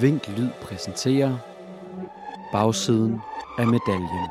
Vink Lyd præsenterer Bagsiden af medaljen.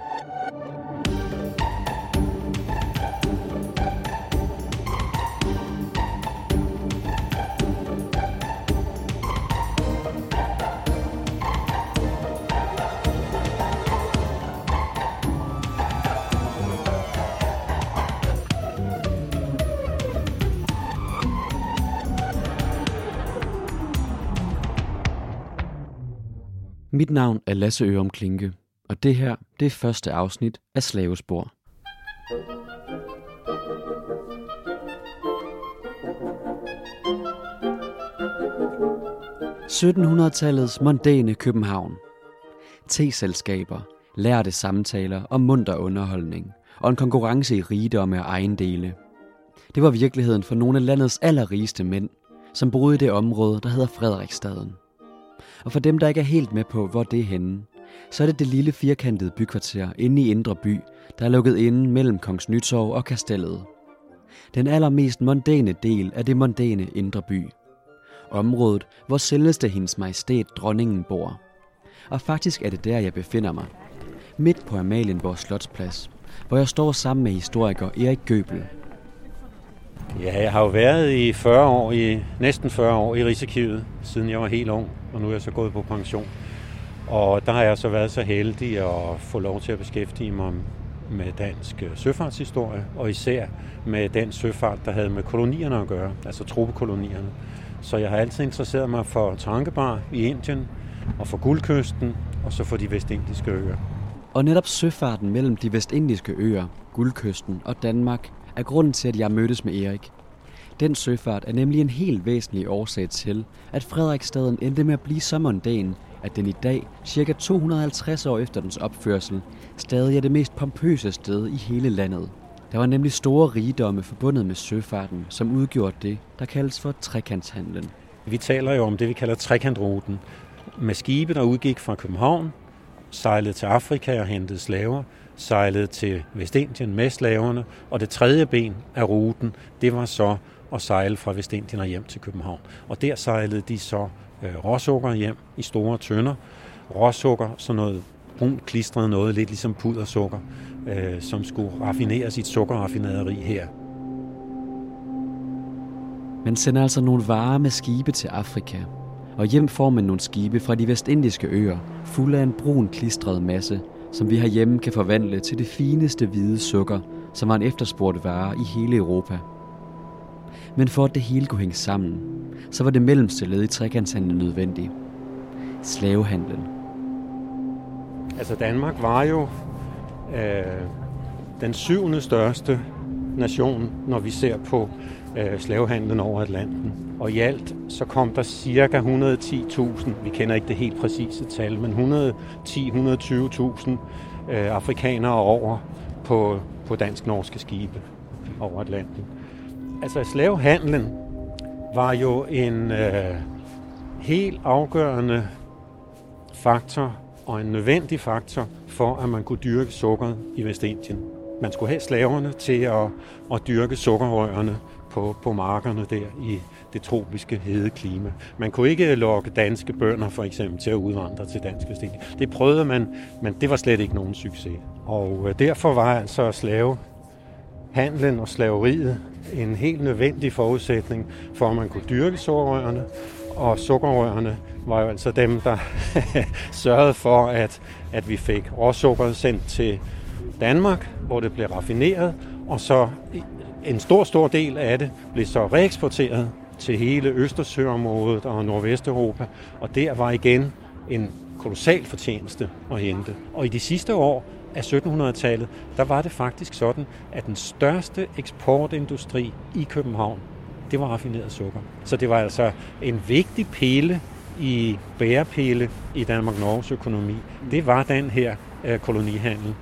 Mit navn er Lasse Ørum Klinke, og det her det er første afsnit af Slavespor. ...1700-tallets mondæne København. Te-selskaber, lærte samtaler og munter underholdning, og en konkurrence i rigdom og ejendele. Det var virkeligheden for nogle af landets allerrigeste mænd, som boede i det område, der hedder Frederiksstaden. Og for dem, der ikke er helt med på, hvor det er henne, så er det det lille firkantede bykvarter inde i Indre By, der er lukket inde mellem Kongens Nytorv og Kastellet. Den allermest mondæne del af det mondæne Indre By. Området, hvor selveste hendes majestæt dronningen bor. Og faktisk er det der, jeg befinder mig. Midt på Amalienborg Slotsplads, hvor jeg står sammen med historiker Erik Gøbel. Ja, jeg har jo været i 40 år, i næsten 40 år i Rigsarkivet, siden jeg var helt ung, og nu er jeg så gået på pension. Og der har jeg så været så heldig at få lov til at beskæftige mig med dansk øh, søfartshistorie, og især med den søfart, der havde med kolonierne at gøre, altså tropekolonierne. Så jeg har altid interesseret mig for Trankebar i Indien, og for Guldkysten, og så for de vestindiske øer. Og netop søfarten mellem de vestindiske øer, Guldkysten og Danmark er grunden til, at jeg mødtes med Erik. Den søfart er nemlig en helt væsentlig årsag til, at Frederiksstaden endte med at blive så mondæn, at den i dag, cirka 250 år efter dens opførsel, stadig er det mest pompøse sted i hele landet. Der var nemlig store rigdomme forbundet med søfarten, som udgjorde det, der kaldes for trekantshandlen. Vi taler jo om det, vi kalder trekantruten. Med skibe, der udgik fra København, sejlede til Afrika og hentede slaver, sejlede til Vestindien med slaverne, og det tredje ben af ruten, det var så at sejle fra Vestindien og hjem til København. Og der sejlede de så øh, råsukker hjem i store tønder. Råsukker, sådan noget brun klistret noget, lidt ligesom pudersukker, øh, som skulle raffinere sit sukkerraffinaderi her. Man sender altså nogle varer med skibe til Afrika, og hjem får man nogle skibe fra de vestindiske øer, fulde af en brun klistret masse, som vi herhjemme kan forvandle til det fineste hvide sukker, som var en efterspurgt vare i hele Europa. Men for at det hele kunne hænge sammen, så var det mellemste led i trekantshandlen nødvendigt. Slavehandlen. Altså Danmark var jo øh, den syvende største nation, når vi ser på øh, slavehandlen over Atlanten. Og i alt så kom der cirka 110.000, vi kender ikke det helt præcise tal, men 110-120.000 øh, afrikanere over på, på dansk-norske skibe over Atlanten. Altså slavehandlen var jo en øh, helt afgørende faktor og en nødvendig faktor for, at man kunne dyrke sukkeret i Vestindien. Man skulle have slaverne til at, at dyrke sukkerrørene på, på markerne der i det tropiske hede klima. Man kunne ikke lokke danske bønder for eksempel til at udvandre til dansk sten. Det prøvede man, men det var slet ikke nogen succes. Og øh, derfor var altså slave handlen og slaveriet en helt nødvendig forudsætning for, at man kunne dyrke sukkerrørene. Og sukkerrørene var jo altså dem, der sørgede for, at, at vi fik råsukker sendt til Danmark, hvor det blev raffineret, og så en stor, stor del af det blev så reeksporteret til hele Østersøområdet og Nordvesteuropa, og der var igen en kolossal fortjeneste at hente. Og i de sidste år af 1700-tallet, der var det faktisk sådan, at den største eksportindustri i København, det var raffineret sukker. Så det var altså en vigtig pille i bærepille i Danmark-Norges økonomi. Det var den her øh, kolonihandel.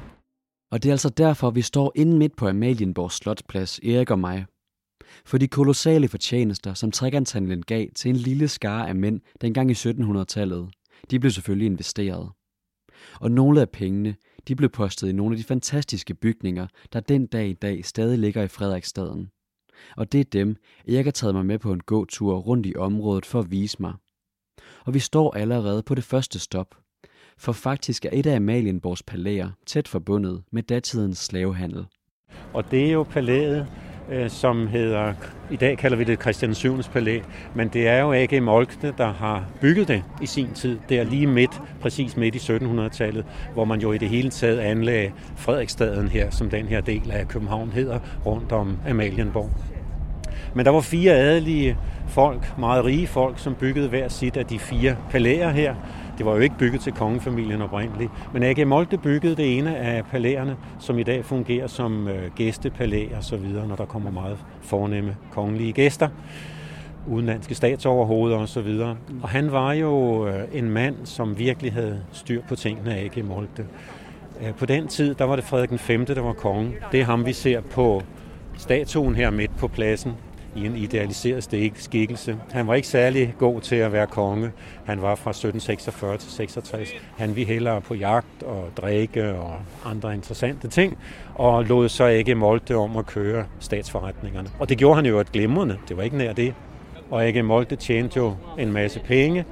Og det er altså derfor, vi står inde midt på Amalienborg Slotsplads, Erik og mig. For de kolossale fortjenester, som trekantshandlen gav til en lille skare af mænd dengang i 1700-tallet, de blev selvfølgelig investeret. Og nogle af pengene, de blev postet i nogle af de fantastiske bygninger, der den dag i dag stadig ligger i Frederiksstaden. Og det er dem, jeg har taget mig med på en gåtur rundt i området for at vise mig. og vi står allerede på det første stop. For faktisk er et af Amalienborgs palæer tæt forbundet med datidens slavehandel. Og det er jo palæet, øh, som hedder, i dag kalder vi det Christian 7. palæ, men det er jo A.G. Moltke, der har bygget det i sin tid. der lige midt, præcis midt i 1700-tallet, hvor man jo i det hele taget anlagde Frederiksstaden her, som den her del af København hedder, rundt om Amalienborg. Men der var fire adelige folk, meget rige folk, som byggede hver sit af de fire palæer her. Det var jo ikke bygget til kongefamilien oprindeligt, men A.G. Molde byggede det ene af palæerne, som i dag fungerer som øh, gæstepalæ og så videre, når der kommer meget fornemme kongelige gæster udenlandske statsoverhoveder og så videre. Og han var jo øh, en mand, som virkelig havde styr på tingene af A.G. Molde. Øh, på den tid, der var det Frederik V, der var konge. Det er ham, vi ser på statuen her midt på pladsen i en idealiseret skikkelse. Han var ikke særlig god til at være konge. Han var fra 1746 til 66. Han ville hellere på jagt og drikke og andre interessante ting, og lod så ikke Molte om at køre statsforretningerne. Og det gjorde han jo et glimrende. Det var ikke nær det. Og ikke Molte tjente jo en masse penge,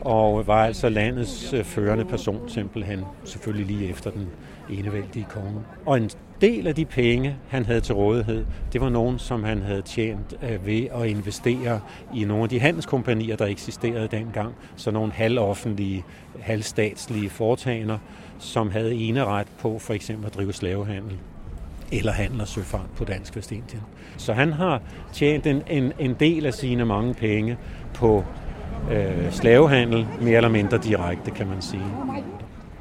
og var altså landets øh, førende person simpelthen, selvfølgelig lige efter den enevældige konge. Og en del af de penge, han havde til rådighed, det var nogen, som han havde tjent øh, ved at investere i nogle af de handelskompanier, der eksisterede dengang. Så nogle halvoffentlige, halvstatslige foretagender, som havde eneret på for eksempel at drive slavehandel eller handel og søfart på Dansk Vestindien. Så han har tjent en, en, en del af sine mange penge på øh, slavehandel, mere eller mindre direkte, kan man sige.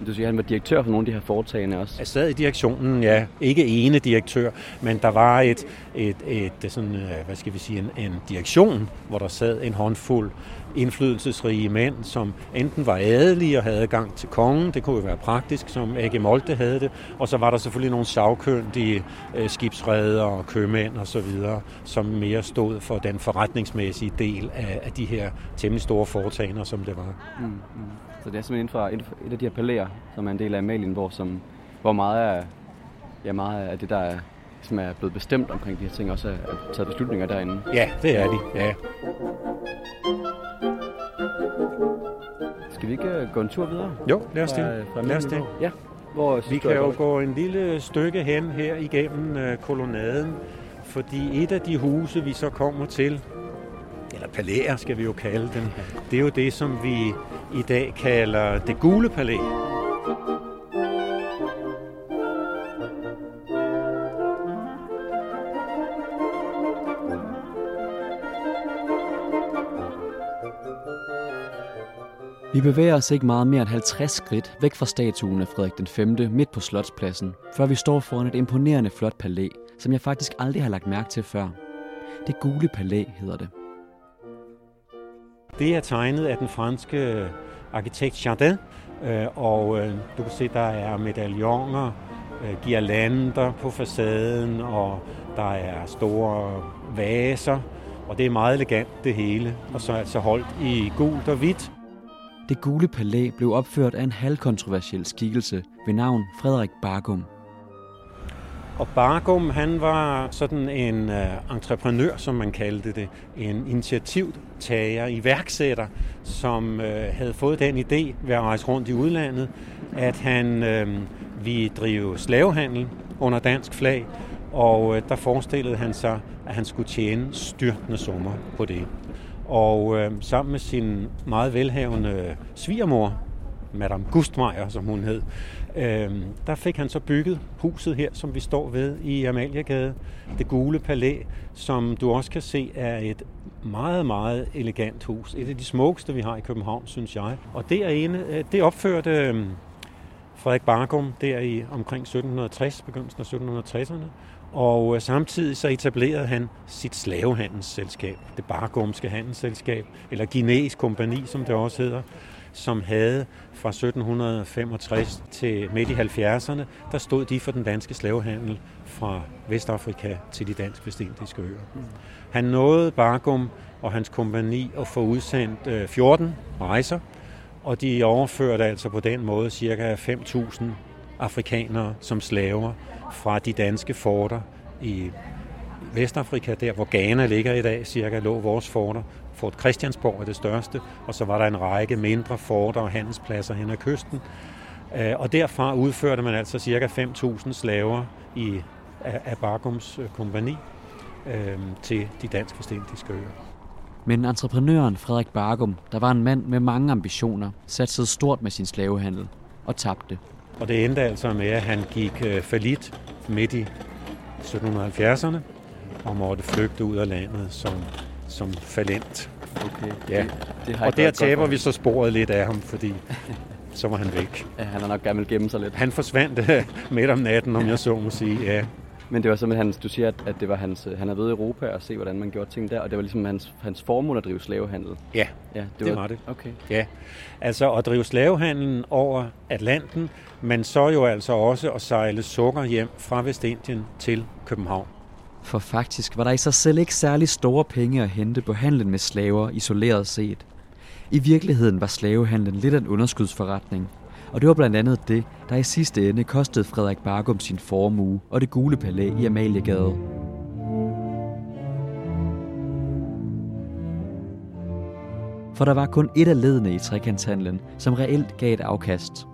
Du siger, at han var direktør for nogle af de her foretagende også? Jeg sad i direktionen, ja. Ikke ene direktør, men der var et, et, et, sådan, øh, hvad skal vi sige, en, en direktion, hvor der sad en håndfuld indflydelsesrige mænd, som enten var adelige og havde adgang til kongen, det kunne jo være praktisk, som A.G. Molte havde det, og så var der selvfølgelig nogle savkyndige øh, skibsredere og købmænd og så videre, som mere stod for den forretningsmæssige del af, af de her temmelig store foretagender, som det var. Mm, mm. Så det er simpelthen fra et, et af de her palæer, som er en del af Amalienborg, som, hvor meget af, ja, meget af det, der er, som er blevet bestemt omkring de her ting, også er, er taget beslutninger derinde. Ja, det er de, ja. Skal vi ikke øh, gå en tur videre? Jo, lad os det. Fra, fra lad os det. Ja. Hvor vi kan jo gå en lille stykke hen her igennem øh, kolonaden, fordi et af de huse, vi så kommer til, eller palæer skal vi jo kalde dem, det er jo det, som vi i dag kalder det gule palæ. Vi bevæger os ikke meget mere end 50 skridt væk fra statuen af Frederik den 5. midt på Slotspladsen, før vi står foran et imponerende flot palæ, som jeg faktisk aldrig har lagt mærke til før. Det gule palæ hedder det. Det er tegnet af den franske arkitekt Jardin, øh, og øh, du kan se, der er medaljoner, øh, girlander på facaden, og der er store vaser, og det er meget elegant det hele, og så altså holdt i gult og hvidt. Det gule palæ blev opført af en halvkontroversiel skikkelse ved navn Frederik Bargum. Og Bargum, han var sådan en uh, entreprenør, som man kaldte det. En initiativtager, iværksætter, som uh, havde fået den idé ved at rejse rundt i udlandet, at han øh, uh, ville drive slavehandel under dansk flag, og uh, der forestillede han sig, at han skulle tjene styrtende summer på det. Og uh, sammen med sin meget velhavende svigermor, Madame Gustmeier, som hun hed, øh, der fik han så bygget huset her, som vi står ved i Amaliegade. Det gule palæ, som du også kan se er et meget, meget elegant hus. Et af de smukkeste, vi har i København, synes jeg. Og derinde, det opførte øh, øhm, Frederik Bargum der i omkring 1760, begyndelsen af 1760'erne. Og øh, samtidig så etablerede han sit slavehandelsselskab, det Bargumske handelsselskab, eller Guineas kompani, som det også hedder, som havde fra 1765 til midt i 70'erne, der stod de for den danske slavehandel fra Vestafrika til de dansk vestindiske øer. Han nåede Bargum og hans kompani at få udsendt øh, 14 rejser, og de overførte altså på den måde ca. 5.000 afrikanere som slaver fra de danske forter i Vestafrika, der hvor Ghana ligger i dag, cirka lå vores forter. Fort Christiansborg er det største, og så var der en række mindre forter og handelspladser hen ad kysten. Øh, og derfra udførte man altså cirka 5.000 slaver i Abagums øh, kompani øh, til de dansk vestindiske øer. Men entreprenøren Frederik Bargum, der var en mand med mange ambitioner, satte stort med sin slavehandel og tabte. Og det endte altså med, at han gik falit midt i 1770'erne og måtte flygte ud af landet som, som falent. Okay. Ja. Det, det har og der taber vi så sporet lidt af ham, fordi så var han væk. Ja, han har nok gammel gemme sig lidt. Han forsvandt midt om natten, om jeg så må sige, ja. Men det var simpelthen, hans, du siger, at det var hans, øh, han har været i Europa og se, hvordan man gjorde ting der, og det var ligesom hans, hans formål at drive slavehandel. Ja, ja det, det var, var det. Okay. Ja, altså at drive slavehandlen over Atlanten, men så jo altså også at sejle sukker hjem fra Vestindien til København. For faktisk var der i sig selv ikke særlig store penge at hente på handlen med slaver isoleret set. I virkeligheden var slavehandlen lidt af en underskudsforretning, og det var blandt andet det, der i sidste ende kostede Frederik Bargum sin formue og det gule palæ i Amaliegade. For der var kun et af ledene i trekantshandlen, som reelt gav et afkast –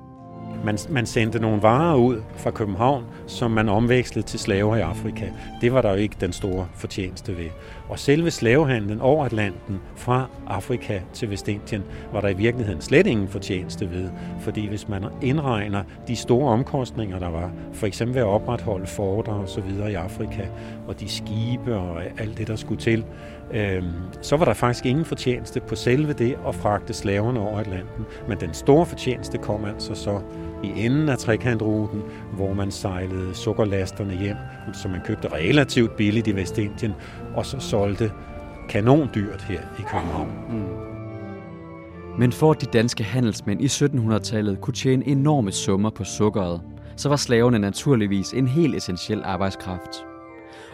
man, man sendte nogle varer ud fra København, som man omvekslede til slaver i Afrika. Det var der jo ikke den store fortjeneste ved. Og selve slavehandlen over Atlanten fra Afrika til Vestindien var der i virkeligheden slet ingen fortjeneste ved. Fordi hvis man indregner de store omkostninger, der var, for eksempel ved at opretholde forter og så videre i Afrika, og de skibe og alt det, der skulle til, øh, så var der faktisk ingen fortjeneste på selve det at fragte slaverne over Atlanten. Men den store fortjeneste kom altså så i enden af trekantruten, hvor man sejlede sukkerlasterne hjem, som man købte relativt billigt i Vestindien, og så solgte kanondyrt her i København. Mm. Men for at de danske handelsmænd i 1700-tallet kunne tjene enorme summer på sukkeret, så var slaverne naturligvis en helt essentiel arbejdskraft.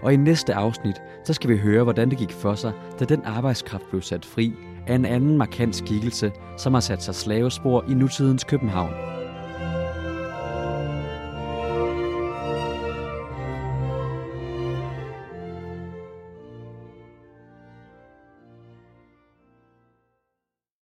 Og i næste afsnit, så skal vi høre, hvordan det gik for sig, da den arbejdskraft blev sat fri af en anden markant skikkelse, som har sat sig slavespor i nutidens København.